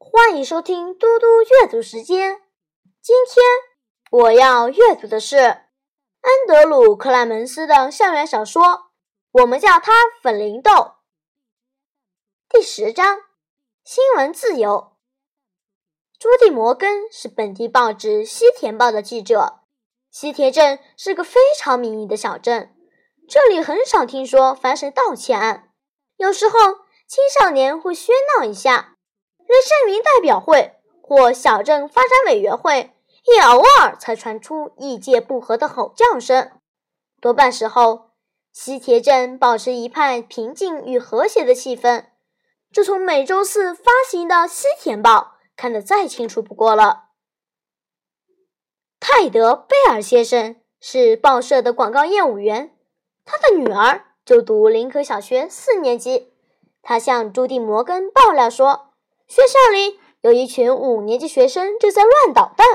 欢迎收听嘟嘟阅读时间。今天我要阅读的是安德鲁·克莱门斯的校园小说，我们叫它“粉铃豆”。第十章：新闻自由。朱蒂·摩根是本地报纸《西田报》的记者。西田镇是个非常民意的小镇，这里很少听说发生盗窃案，有时候青少年会喧闹一下。连镇民代表会或小镇发展委员会也偶尔才传出意见不合的吼叫声。多半时候，西铁镇保持一派平静与和谐的气氛。这从每周四发行的《西田报》看得再清楚不过了。泰德·贝尔先生是报社的广告业务员，他的女儿就读林肯小学四年级。他向朱蒂·摩根爆料说。学校里有一群五年级学生正在乱捣蛋，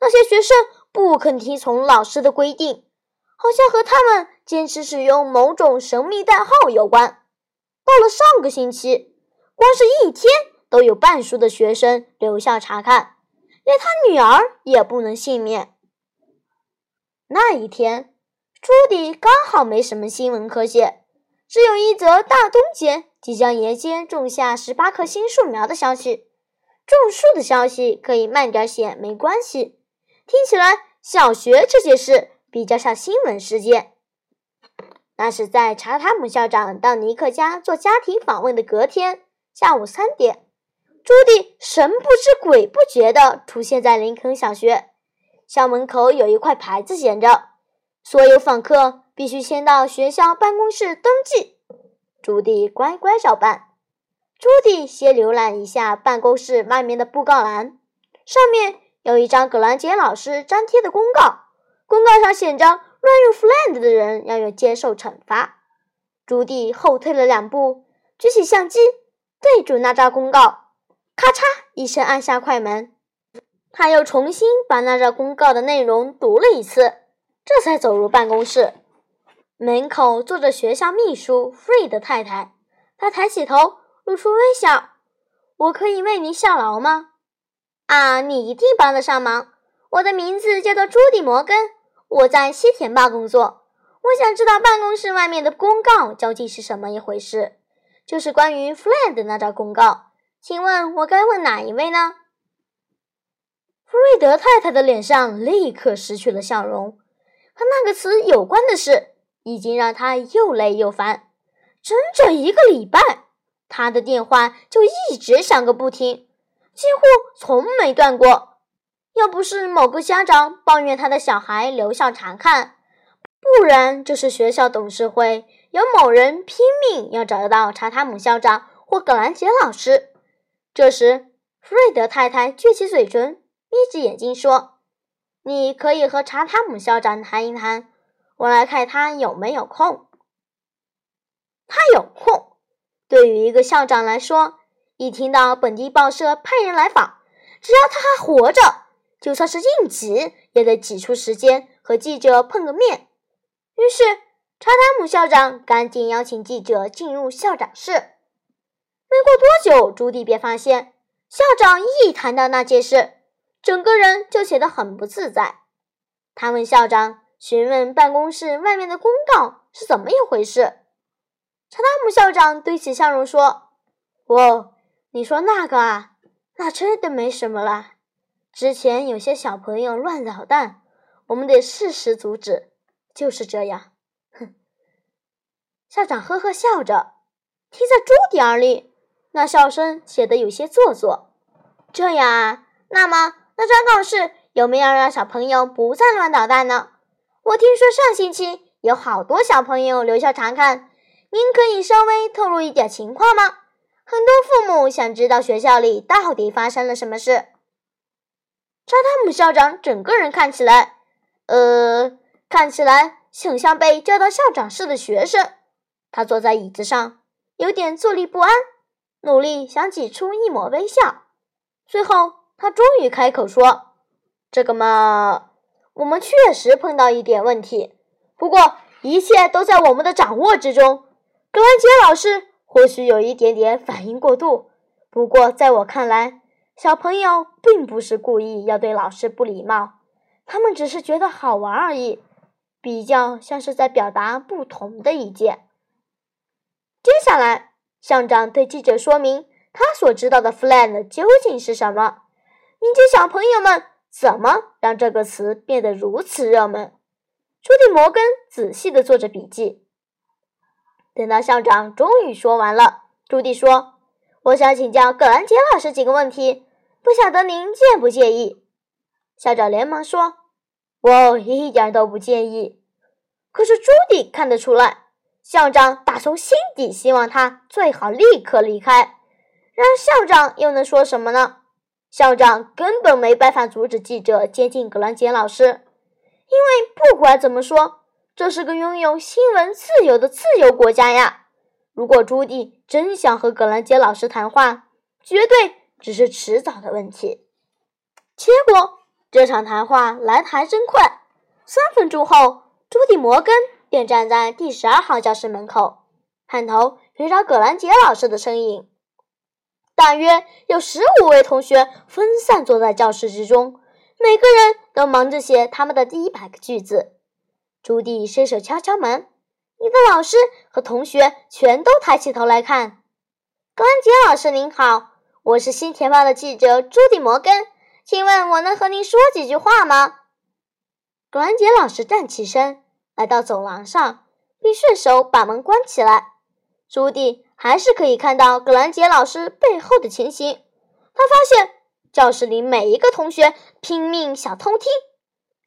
那些学生不肯听从老师的规定，好像和他们坚持使用某种神秘代号有关。到了上个星期，光是一天都有半数的学生留校查看，连他女儿也不能幸免。那一天，朱迪刚好没什么新闻可写，只有一则大冬天。即将沿街种下十八棵新树苗的消息，种树的消息可以慢点写，没关系。听起来小学这件事比较像新闻事件。那是在查塔姆校长到尼克家做家庭访问的隔天下午三点，朱迪神不知鬼不觉地出现在林肯小学校门口，有一块牌子写着：“所有访客必须先到学校办公室登记。”朱迪乖乖照办。朱迪先浏览一下办公室外面的布告栏，上面有一张葛兰杰老师张贴的公告。公告上写着：“乱用 FLAND 的人要有接受惩罚。”朱迪后退了两步，举起相机对准那张公告，咔嚓一声按下快门。他又重新把那张公告的内容读了一次，这才走入办公室。门口坐着学校秘书弗瑞德太太，她抬起头，露出微笑。“我可以为您效劳吗？”“啊，你一定帮得上忙。我的名字叫做朱迪·摩根，我在西田坝工作。我想知道办公室外面的公告究竟是什么一回事，就是关于弗兰的那张公告。请问，我该问哪一位呢？”弗瑞德太太的脸上立刻失去了笑容，和那个词有关的事。已经让他又累又烦，整整一个礼拜，他的电话就一直响个不停，几乎从没断过。要不是某个家长抱怨他的小孩留校查看，不然就是学校董事会有某人拼命要找到查塔姆校长或葛兰杰老师。这时，弗瑞德太太撅起嘴唇，眯着眼睛说：“你可以和查塔姆校长谈一谈。”我来看他有没有空。他有空。对于一个校长来说，一听到本地报社派人来访，只要他还活着，就算是应急，也得挤出时间和记者碰个面。于是，查达姆校长赶紧邀请记者进入校长室。没过多久，朱迪便发现，校长一谈到那件事，整个人就显得很不自在。他问校长。询问办公室外面的公告是怎么一回事？查达姆校长堆起笑容说：“哦，你说那个啊，那真的没什么了。之前有些小朋友乱捣蛋，我们得适时阻止，就是这样。”哼，校长呵呵笑着，听在朱迪耳里，那笑声显得有些做作。这样啊，那么那张告示有没有让小朋友不再乱捣蛋呢？我听说上星期有好多小朋友留校查看，您可以稍微透露一点情况吗？很多父母想知道学校里到底发生了什么事。查塔姆校长整个人看起来，呃，看起来很像被叫到校长室的学生。他坐在椅子上，有点坐立不安，努力想挤出一抹微笑。最后，他终于开口说：“这个嘛。”我们确实碰到一点问题，不过一切都在我们的掌握之中。格兰杰老师或许有一点点反应过度，不过在我看来，小朋友并不是故意要对老师不礼貌，他们只是觉得好玩而已，比较像是在表达不同的意见。接下来，校长对记者说明他所知道的 “flan” 究竟是什么，以及小朋友们怎么让这个词变得如此热门。朱迪·摩根仔细地做着笔记。等到校长终于说完了，朱迪说：“我想请教葛兰杰老师几个问题。”不晓得您介不介意？校长连忙说：“我一点都不介意。”可是朱迪看得出来，校长打从心底希望他最好立刻离开。然而校长又能说什么呢？校长根本没办法阻止记者接近格兰杰老师，因为不管怎么说，这是个拥有新闻自由的自由国家呀。如果朱迪真想和格兰杰老师谈话，绝对。只是迟早的问题。结果这场谈话来的还真快，三分钟后，朱迪·摩根便站在第十二号教室门口，探头寻找葛兰杰老师的身影。大约有十五位同学分散坐在教室之中，每个人都忙着写他们的第一百个句子。朱迪伸手敲敲门，你的老师和同学全都抬起头来看。葛兰杰老师您好。我是新填报的记者朱迪·摩根，请问我能和您说几句话吗？格兰杰老师站起身，来到走廊上，并顺手把门关起来。朱迪还是可以看到格兰杰老师背后的情形。他发现教室里每一个同学拼命想偷听。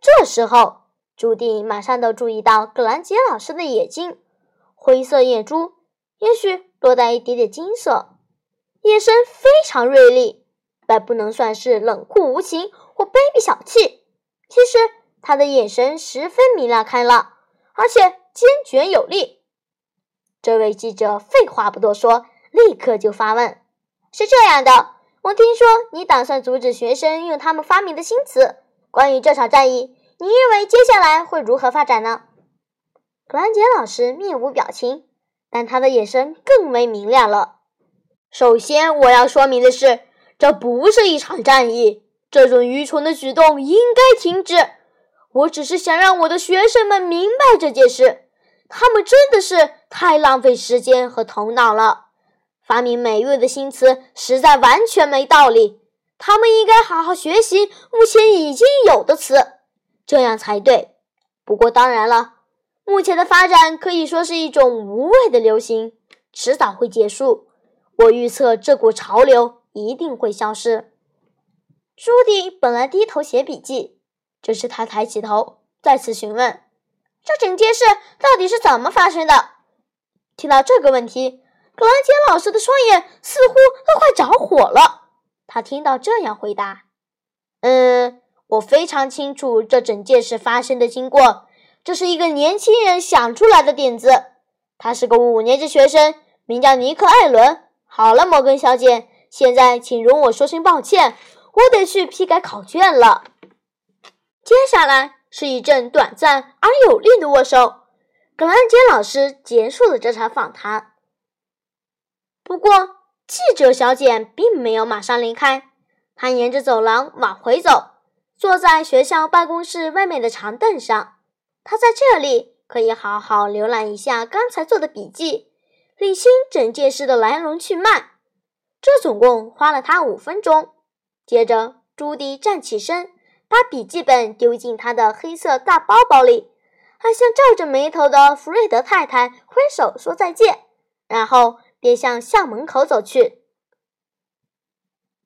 这时候，朱迪马上都注意到格兰杰老师的眼睛，灰色眼珠，也许多带一点点金色。眼神非常锐利，但不能算是冷酷无情或卑鄙小气。其实他的眼神十分明亮开朗，而且坚决有力。这位记者废话不多说，立刻就发问：“是这样的，我听说你打算阻止学生用他们发明的新词。关于这场战役，你认为接下来会如何发展呢？”格兰杰老师面无表情，但他的眼神更为明亮了。首先，我要说明的是，这不是一场战役。这种愚蠢的举动应该停止。我只是想让我的学生们明白这件事。他们真的是太浪费时间和头脑了。发明美味的新词实在完全没道理。他们应该好好学习目前已经有的词，这样才对。不过，当然了，目前的发展可以说是一种无谓的流行，迟早会结束。我预测这股潮流一定会消失。朱迪本来低头写笔记，这时他抬起头，再次询问：“这整件事到底是怎么发生的？”听到这个问题，格兰杰老师的双眼似乎都快着火了。他听到这样回答：“嗯，我非常清楚这整件事发生的经过。这是一个年轻人想出来的点子。他是个五年级学生，名叫尼克·艾伦。”好了，摩根小姐，现在请容我说声抱歉，我得去批改考卷了。接下来是一阵短暂而有力的握手，格兰杰老师结束了这场访谈。不过，记者小姐并没有马上离开，她沿着走廊往回走，坐在学校办公室外面的长凳上。她在这里可以好好浏览一下刚才做的笔记。理清整件事的来龙去脉，这总共花了他五分钟。接着，朱迪站起身，把笔记本丢进他的黑色大包包里，还向皱着眉头的弗瑞德太太挥手说再见，然后便向校门口走去。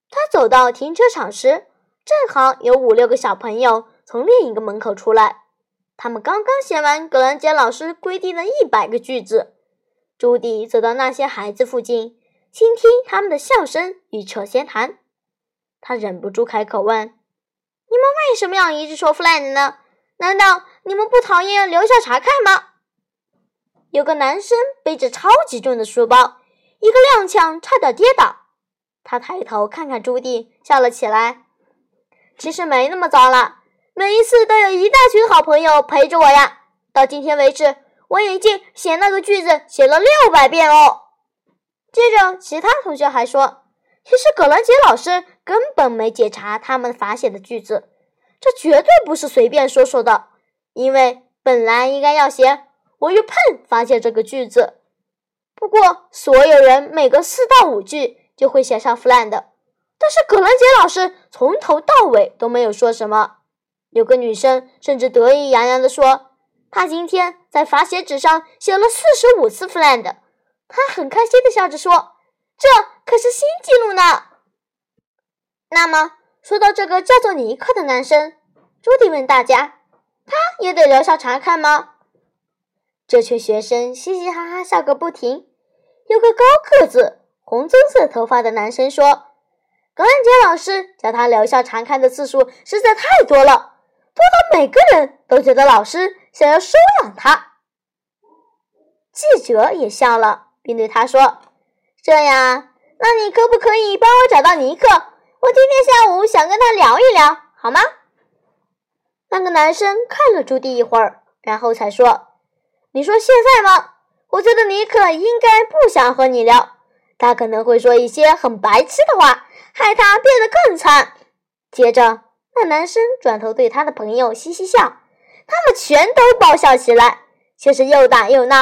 他走到停车场时，正好有五六个小朋友从另一个门口出来，他们刚刚写完格兰杰老师规定的一百个句子。朱迪走到那些孩子附近，倾听他们的笑声与扯闲谈。他忍不住开口问：“你们为什么要一直说 ‘flan’ 呢？难道你们不讨厌留校查看吗？”有个男生背着超级重的书包，一个踉跄差点跌倒。他抬头看看朱迪，笑了起来：“其实没那么糟了，每一次都有一大群好朋友陪着我呀。到今天为止。”我已经写那个句子写了六百遍哦。接着，其他同学还说：“其实葛兰杰老师根本没检查他们罚写的句子。这绝对不是随便说说的，因为本来应该要写“我与喷发现这个句子”。不过，所有人每隔四到五句就会写上 “fland”，但是葛兰杰老师从头到尾都没有说什么。有个女生甚至得意洋洋地说：“她今天在罚写纸上写了四十五次 ‘fland’。”她很开心地笑着说：“这可是新纪录呢。”那么，说到这个叫做尼克的男生，朱迪问大家：“他也得留校察看吗？”这群学生嘻嘻哈哈笑个不停。有个高个子、红棕色头发的男生说：“格兰杰老师叫他留校察看的次数实在太多了，多到每个人都觉得老师想要收养他。”记者也笑了，并对他说：“这样，那你可不可以帮我找到尼克？我今天下午想跟他聊一聊，好吗？”那个男生看了朱迪一会儿，然后才说：“你说现在吗？”我觉得尼克应该不想和你聊，他可能会说一些很白痴的话，害他变得更惨。接着，那男生转头对他的朋友嘻嘻笑，他们全都爆笑起来，先是又打又闹，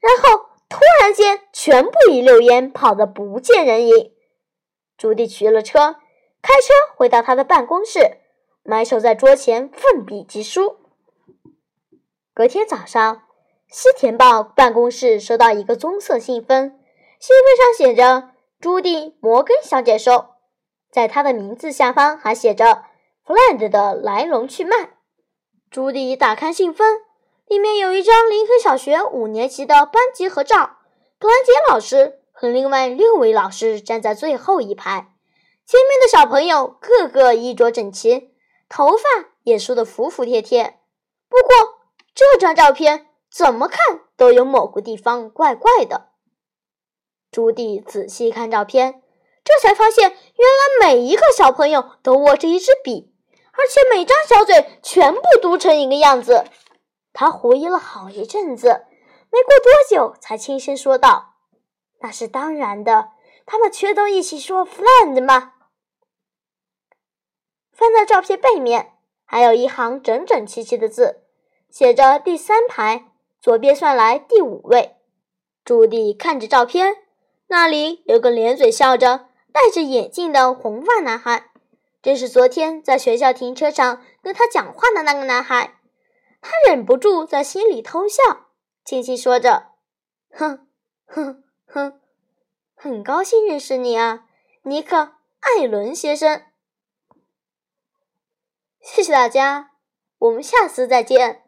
然后突然间全部一溜烟跑得不见人影。朱迪取了车，开车回到他的办公室，埋首在桌前奋笔疾书。隔天早上。西田报办公室收到一个棕色信封，信封上写着“朱迪·摩根小姐收”，在她的名字下方还写着 “Fland” 的来龙去脉。朱迪打开信封，里面有一张林肯小学五年级的班级合照，格兰杰老师和另外六位老师站在最后一排，前面的小朋友个个衣着整齐，头发也梳得服服帖帖。不过这张照片。怎么看都有某个地方怪怪的。朱棣仔细看照片，这才发现，原来每一个小朋友都握着一支笔，而且每张小嘴全部嘟成一个样子。他狐疑了好一阵子，没过多久才轻声说道：“那是当然的，他们全都一起说 ‘friend’ 吗？”翻到照片背面，还有一行整整齐齐的字，写着“第三排”。左边算来第五位，朱迪看着照片，那里有个咧嘴笑着、戴着眼镜的红发男孩，正是昨天在学校停车场跟他讲话的那个男孩。他忍不住在心里偷笑，轻轻说着：“哼，哼，哼，很高兴认识你啊，尼克·艾伦先生。”谢谢大家，我们下次再见。